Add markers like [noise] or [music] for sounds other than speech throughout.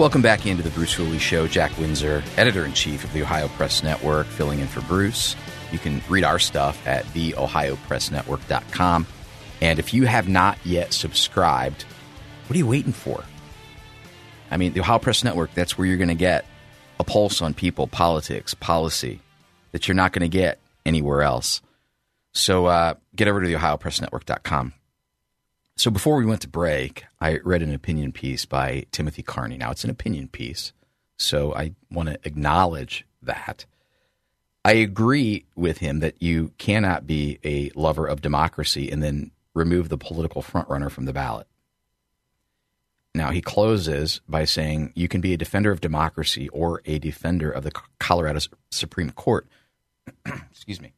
Welcome back into the Bruce Hooley Show. Jack Windsor, editor in chief of the Ohio Press Network, filling in for Bruce. You can read our stuff at theohiopressnetwork.com. And if you have not yet subscribed, what are you waiting for? I mean, the Ohio Press Network, that's where you're going to get a pulse on people, politics, policy that you're not going to get anywhere else. So uh, get over to the ohiopressnetwork.com. So before we went to break, I read an opinion piece by Timothy Carney. Now, it's an opinion piece, so I want to acknowledge that. I agree with him that you cannot be a lover of democracy and then remove the political frontrunner from the ballot. Now, he closes by saying you can be a defender of democracy or a defender of the Colorado Supreme Court. [clears throat] Excuse me.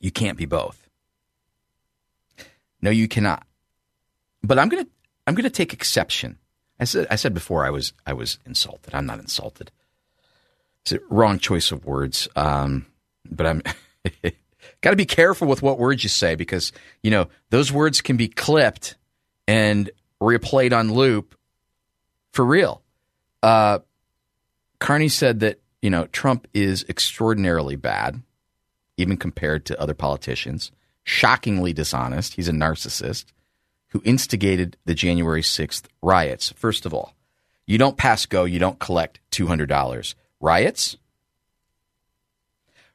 You can't be both. No, you cannot. But I'm gonna I'm gonna take exception. I said I said before I was I was insulted. I'm not insulted. It's a wrong choice of words. Um, but I'm [laughs] got to be careful with what words you say because you know those words can be clipped and replayed on loop for real. Uh, Carney said that you know Trump is extraordinarily bad, even compared to other politicians. Shockingly dishonest. He's a narcissist who instigated the January 6th riots. First of all, you don't pass go, you don't collect $200. Riots?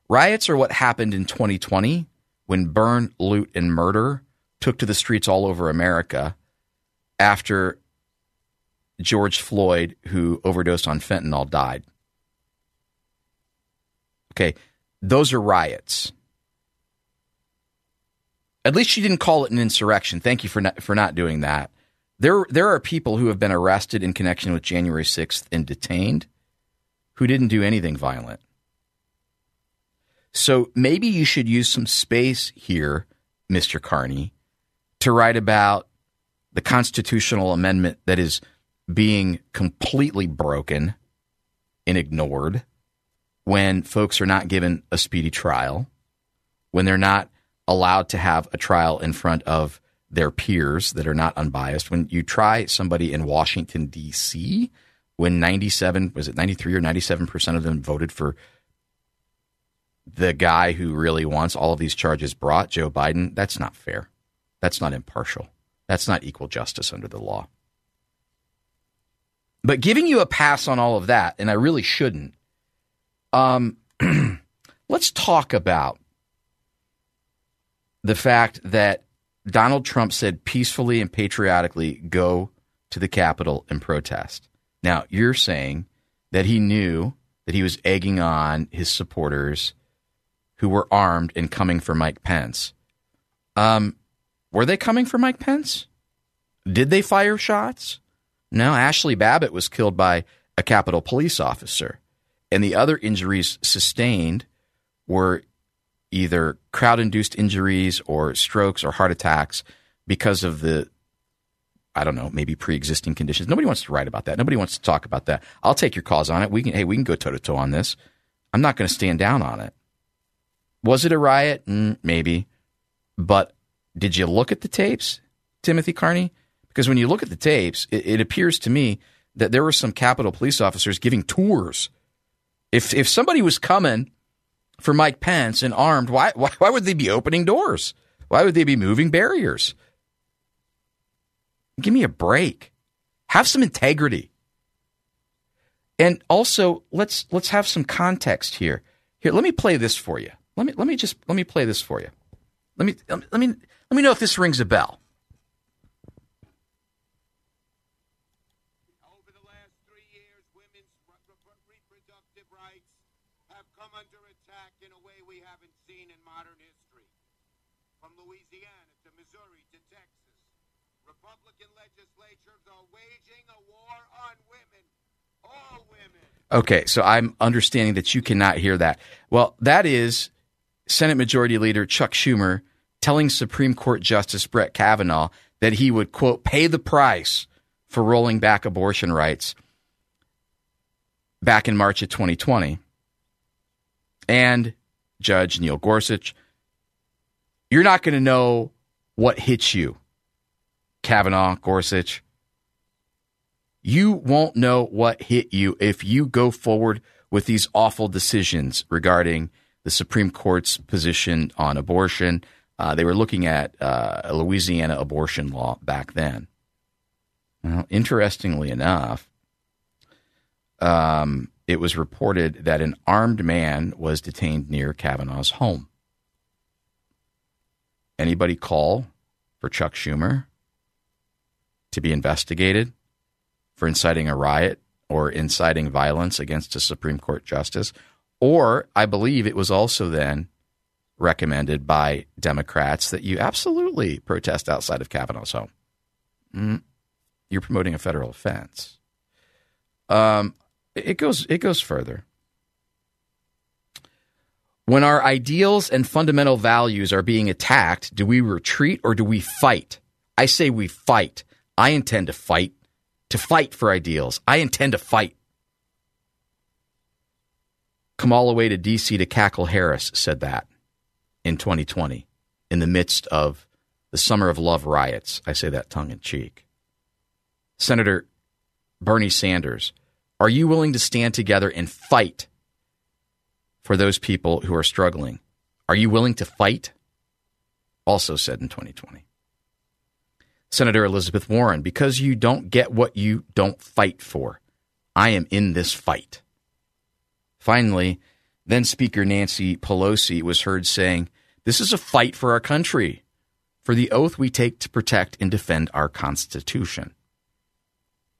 Riots are what happened in 2020 when burn, loot, and murder took to the streets all over America after George Floyd, who overdosed on fentanyl, died. Okay, those are riots. At least she didn't call it an insurrection. Thank you for not, for not doing that. There there are people who have been arrested in connection with January 6th and detained who didn't do anything violent. So maybe you should use some space here, Mr. Carney, to write about the constitutional amendment that is being completely broken and ignored when folks are not given a speedy trial, when they're not allowed to have a trial in front of their peers that are not unbiased. When you try somebody in Washington, D.C., when 97, was it 93 or 97% of them voted for the guy who really wants all of these charges brought, Joe Biden, that's not fair. That's not impartial. That's not equal justice under the law. But giving you a pass on all of that, and I really shouldn't, um, [clears throat] let's talk about the fact that Donald Trump said peacefully and patriotically go to the Capitol and protest. Now, you're saying that he knew that he was egging on his supporters who were armed and coming for Mike Pence. Um, were they coming for Mike Pence? Did they fire shots? No, Ashley Babbitt was killed by a Capitol police officer, and the other injuries sustained were either crowd induced injuries or strokes or heart attacks because of the I don't know, maybe pre-existing conditions. Nobody wants to write about that. Nobody wants to talk about that. I'll take your cause on it. We can hey, we can go toe to toe on this. I'm not going to stand down on it. Was it a riot? Mm, maybe. But did you look at the tapes, Timothy Carney? Because when you look at the tapes, it, it appears to me that there were some Capitol police officers giving tours. If if somebody was coming for Mike Pence and armed, why, why, why would they be opening doors? Why would they be moving barriers? Give me a break. Have some integrity. And also, let's let's have some context here. Here, let me play this for you. Let me let me just let me play this for you. Let me let me let me know if this rings a bell. rights have come under attack in a way we haven't seen in modern history. From Louisiana to Missouri to Texas, Republican legislatures are waging a war on women. All women. Okay, so I'm understanding that you cannot hear that. Well, that is Senate Majority Leader Chuck Schumer telling Supreme Court Justice Brett Kavanaugh that he would, quote, pay the price for rolling back abortion rights back in March of 2020. And Judge Neil Gorsuch, you're not going to know what hits you, Kavanaugh, Gorsuch. You won't know what hit you if you go forward with these awful decisions regarding the Supreme Court's position on abortion. Uh, they were looking at uh, a Louisiana abortion law back then. Well, interestingly enough, um, it was reported that an armed man was detained near Kavanaugh's home. Anybody call for Chuck Schumer to be investigated for inciting a riot or inciting violence against a Supreme Court justice? Or I believe it was also then recommended by Democrats that you absolutely protest outside of Kavanaugh's home. Mm, you're promoting a federal offense. Um, it goes it goes further. When our ideals and fundamental values are being attacked, do we retreat or do we fight? I say we fight. I intend to fight. To fight for ideals. I intend to fight. Come all the way to D.C. to cackle Harris said that in 2020 in the midst of the Summer of Love riots. I say that tongue in cheek. Senator Bernie Sanders are you willing to stand together and fight for those people who are struggling? Are you willing to fight? Also said in 2020. Senator Elizabeth Warren, because you don't get what you don't fight for. I am in this fight. Finally, then Speaker Nancy Pelosi was heard saying, This is a fight for our country, for the oath we take to protect and defend our Constitution.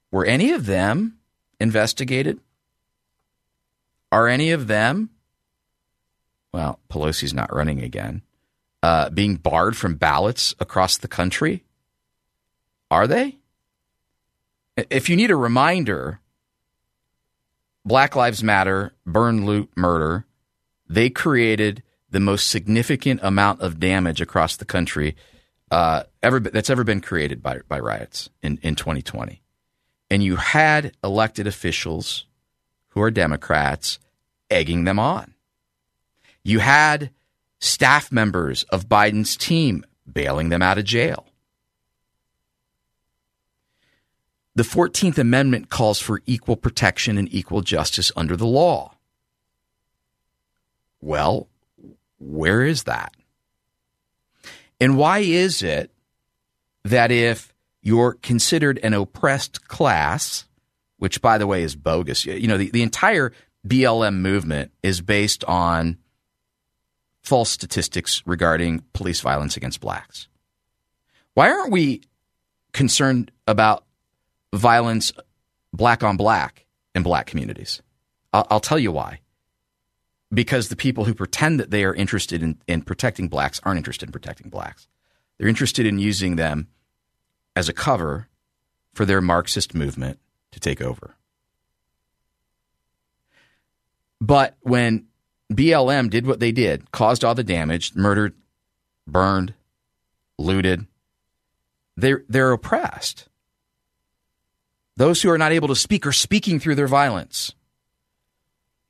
Were any of them investigated? Are any of them, well, Pelosi's not running again, uh, being barred from ballots across the country? Are they? If you need a reminder, Black Lives Matter, burn, loot, murder, they created the most significant amount of damage across the country uh, ever that's ever been created by, by riots in, in 2020 and you had elected officials who are Democrats egging them on. You had staff members of Biden's team bailing them out of jail. The 14th Amendment calls for equal protection and equal justice under the law. Well, where is that? And why is it that if you're considered an oppressed class, which, by the way, is bogus. You know, the, the entire BLM movement is based on false statistics regarding police violence against blacks. Why aren't we concerned about violence black on black in black communities? I'll, I'll tell you why. Because the people who pretend that they are interested in, in protecting blacks aren't interested in protecting blacks. They're interested in using them as a cover for their Marxist movement to take over. But when BLM did what they did, caused all the damage, murdered, burned, looted, they're, they're oppressed. Those who are not able to speak are speaking through their violence.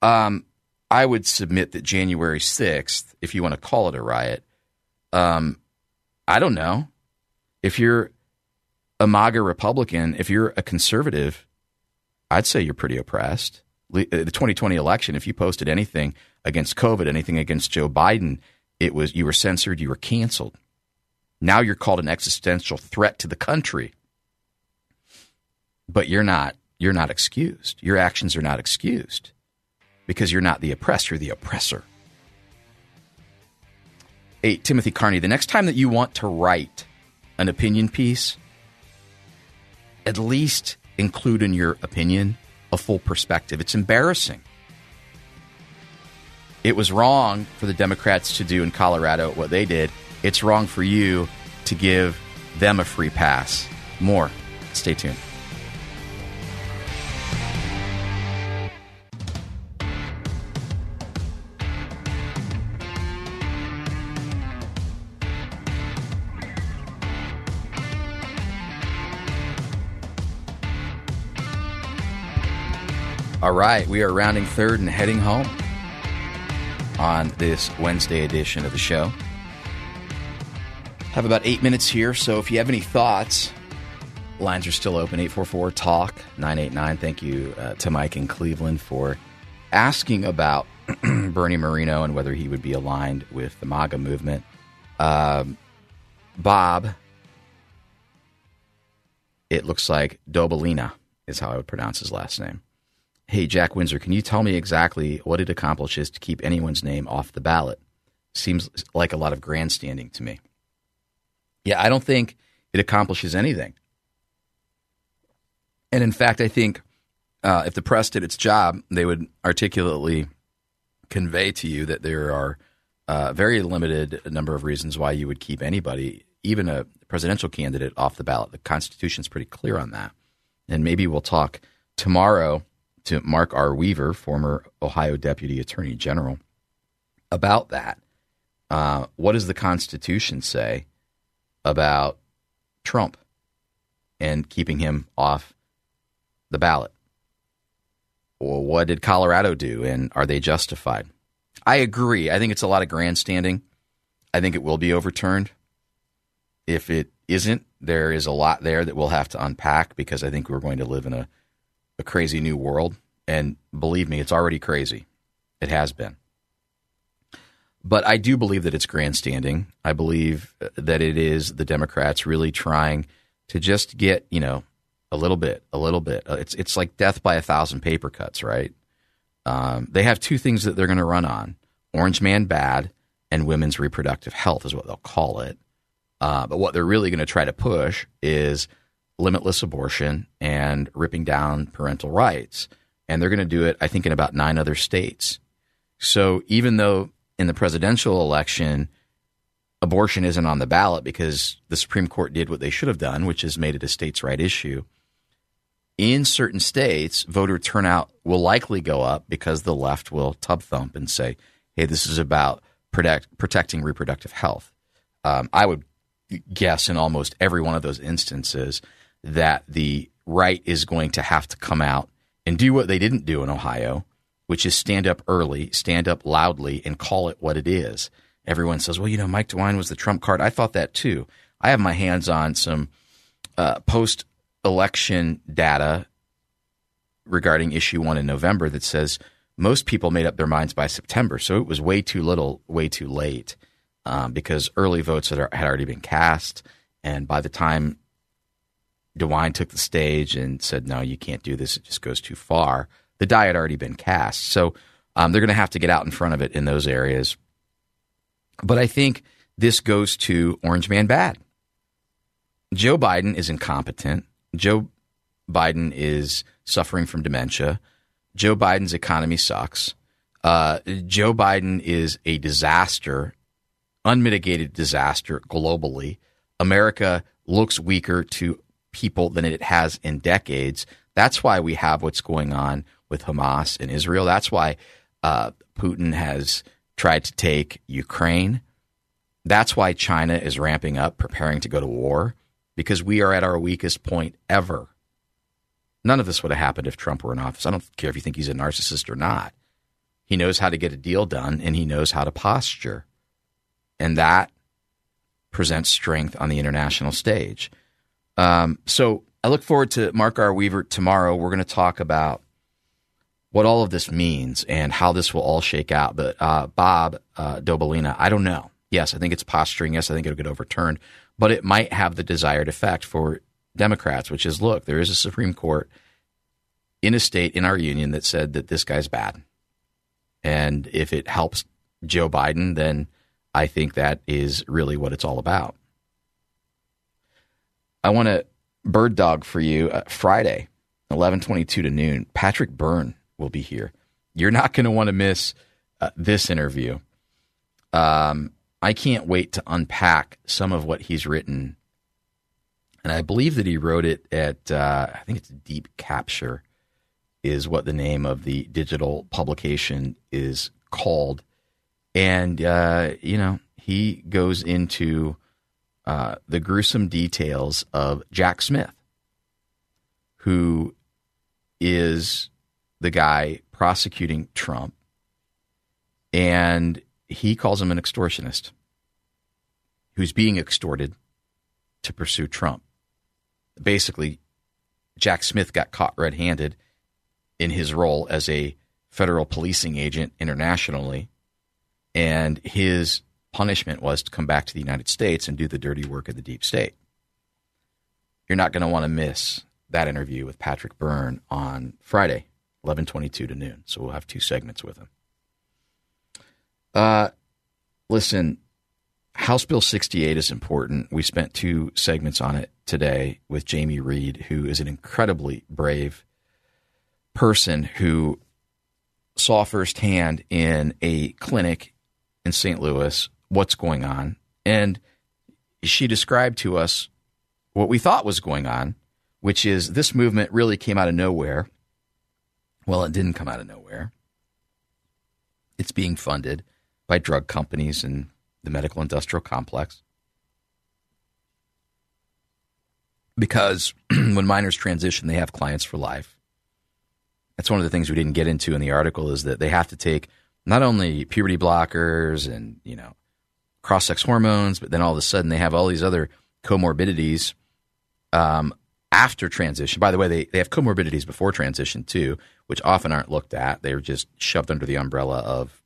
Um, I would submit that January 6th, if you want to call it a riot, um, I don't know. If you're a MAGA Republican, if you're a conservative, I'd say you're pretty oppressed. Uh, the 2020 election, if you posted anything against COVID, anything against Joe Biden, it was you were censored, you were canceled. Now you're called an existential threat to the country. But you're not you're not excused. Your actions are not excused because you're not the oppressed, you're the oppressor. Hey, Timothy Carney, the next time that you want to write an opinion piece, at least include in your opinion a full perspective. It's embarrassing It was wrong for the Democrats to do in Colorado what they did. It's wrong for you to give them a free pass. More. Stay tuned. All right, we are rounding third and heading home on this Wednesday edition of the show. Have about eight minutes here, so if you have any thoughts, lines are still open 844 Talk 989. Thank you uh, to Mike in Cleveland for asking about [clears throat] Bernie Moreno and whether he would be aligned with the MAGA movement. Um, Bob, it looks like Dobalina is how I would pronounce his last name. Hey, Jack Windsor, can you tell me exactly what it accomplishes to keep anyone's name off the ballot? Seems like a lot of grandstanding to me. Yeah, I don't think it accomplishes anything. And in fact, I think uh, if the press did its job, they would articulately convey to you that there are uh, very limited number of reasons why you would keep anybody, even a presidential candidate, off the ballot. The Constitution's pretty clear on that. And maybe we'll talk tomorrow to Mark R. Weaver, former Ohio Deputy Attorney General, about that. Uh, what does the Constitution say about Trump and keeping him off the ballot? Well, what did Colorado do, and are they justified? I agree. I think it's a lot of grandstanding. I think it will be overturned. If it isn't, there is a lot there that we'll have to unpack because I think we're going to live in a a crazy new world. And believe me, it's already crazy. It has been. But I do believe that it's grandstanding. I believe that it is the Democrats really trying to just get, you know, a little bit, a little bit. Uh, it's it's like death by a thousand paper cuts, right? Um, they have two things that they're going to run on: Orange Man bad and women's reproductive health is what they'll call it. Uh, but what they're really going to try to push is limitless abortion and ripping down parental rights. And they're going to do it, I think, in about nine other states. So even though in the presidential election, abortion isn't on the ballot because the Supreme Court did what they should have done, which is made it a states' right issue. In certain states, voter turnout will likely go up because the left will tub thump and say, hey, this is about protect, protecting reproductive health. Um, I would guess in almost every one of those instances that the right is going to have to come out and do what they didn't do in Ohio, which is stand up early, stand up loudly, and call it what it is. Everyone says, well, you know, Mike DeWine was the Trump card. I thought that too. I have my hands on some uh, post election data regarding issue one in November that says most people made up their minds by September. So it was way too little, way too late um, because early votes had, had already been cast. And by the time DeWine took the stage and said, "No, you can't do this. It just goes too far." The die had already been cast, so um, they're going to have to get out in front of it in those areas. But I think this goes to Orange Man bad. Joe Biden is incompetent. Joe Biden is suffering from dementia. Joe Biden's economy sucks. Uh, Joe Biden is a disaster, unmitigated disaster globally. America looks weaker to people than it has in decades. That's why we have what's going on with Hamas and Israel. That's why uh, Putin has tried to take Ukraine. That's why China is ramping up, preparing to go to war, because we are at our weakest point ever. None of this would have happened if Trump were in office. I don't care if you think he's a narcissist or not. He knows how to get a deal done and he knows how to posture. And that presents strength on the international stage. Um, so I look forward to Mark R. Weaver tomorrow. We're going to talk about what all of this means and how this will all shake out. But uh, Bob uh, Dobalina, I don't know. Yes, I think it's posturing. Yes, I think it'll get overturned, but it might have the desired effect for Democrats, which is look, there is a Supreme Court in a state in our union that said that this guy's bad. And if it helps Joe Biden, then I think that is really what it's all about. I want to bird dog for you uh, Friday, 11:22 to noon. Patrick Byrne will be here. You're not going to want to miss uh, this interview. Um, I can't wait to unpack some of what he's written. And I believe that he wrote it at, uh, I think it's Deep Capture, is what the name of the digital publication is called. And, uh, you know, he goes into uh, the gruesome details of Jack Smith, who is the guy prosecuting Trump. And he calls him an extortionist who's being extorted to pursue Trump. Basically, Jack Smith got caught red handed in his role as a federal policing agent internationally. And his punishment was to come back to the United States and do the dirty work of the deep state. You're not going to want to miss that interview with Patrick Byrne on Friday, 11:22 to noon. So we'll have two segments with him. Uh, listen, House Bill 68 is important. We spent two segments on it today with Jamie Reed, who is an incredibly brave person who saw firsthand in a clinic in St. Louis what's going on. And she described to us what we thought was going on, which is this movement really came out of nowhere. Well, it didn't come out of nowhere. It's being funded by drug companies and the medical industrial complex. Because [clears throat] when minors transition, they have clients for life. That's one of the things we didn't get into in the article is that they have to take not only puberty blockers and, you know, cross sex hormones, but then all of a sudden they have all these other comorbidities um, after transition. By the way, they, they have comorbidities before transition too, which often aren't looked at. They're just shoved under the umbrella of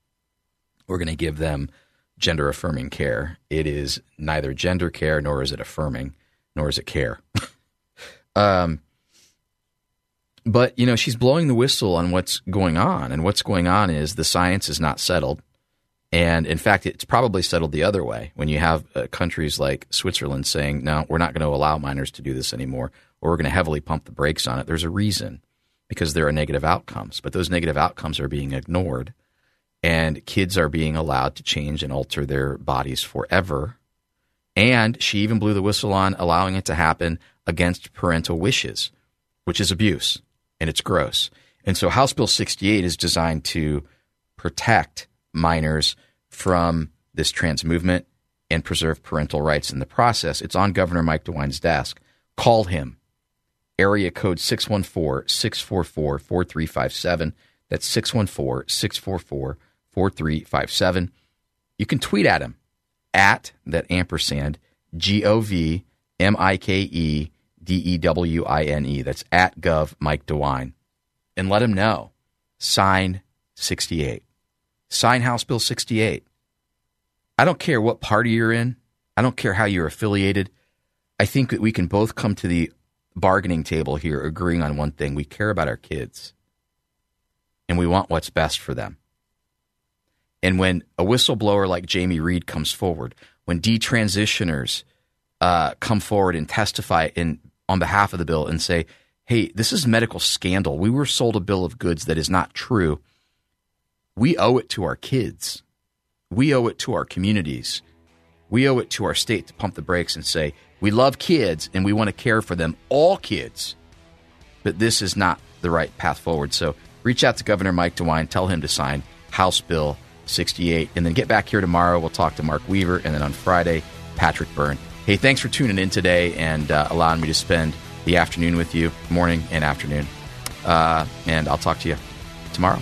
we're going to give them gender affirming care. It is neither gender care nor is it affirming, nor is it care. [laughs] um, but you know, she's blowing the whistle on what's going on, and what's going on is the science is not settled. And in fact, it's probably settled the other way when you have uh, countries like Switzerland saying, no, we're not going to allow minors to do this anymore, or we're going to heavily pump the brakes on it. There's a reason because there are negative outcomes, but those negative outcomes are being ignored. And kids are being allowed to change and alter their bodies forever. And she even blew the whistle on allowing it to happen against parental wishes, which is abuse and it's gross. And so House Bill 68 is designed to protect minors from this trans movement and preserve parental rights in the process. It's on Governor Mike DeWine's desk. Call him. Area code 614 644 4357. That's 614 644 4357. You can tweet at him at that ampersand G O V M I K E D E W I N E. That's at Gov Mike DeWine. And let him know. Sign 68 sign House Bill 68. I don't care what party you're in. I don't care how you're affiliated. I think that we can both come to the bargaining table here agreeing on one thing. We care about our kids and we want what's best for them. And when a whistleblower like Jamie Reed comes forward, when detransitioners uh, come forward and testify in, on behalf of the bill and say, hey, this is medical scandal. We were sold a bill of goods that is not true we owe it to our kids. We owe it to our communities. We owe it to our state to pump the brakes and say, we love kids and we want to care for them, all kids. But this is not the right path forward. So reach out to Governor Mike DeWine, tell him to sign House Bill 68, and then get back here tomorrow. We'll talk to Mark Weaver, and then on Friday, Patrick Byrne. Hey, thanks for tuning in today and uh, allowing me to spend the afternoon with you, morning and afternoon. Uh, and I'll talk to you tomorrow.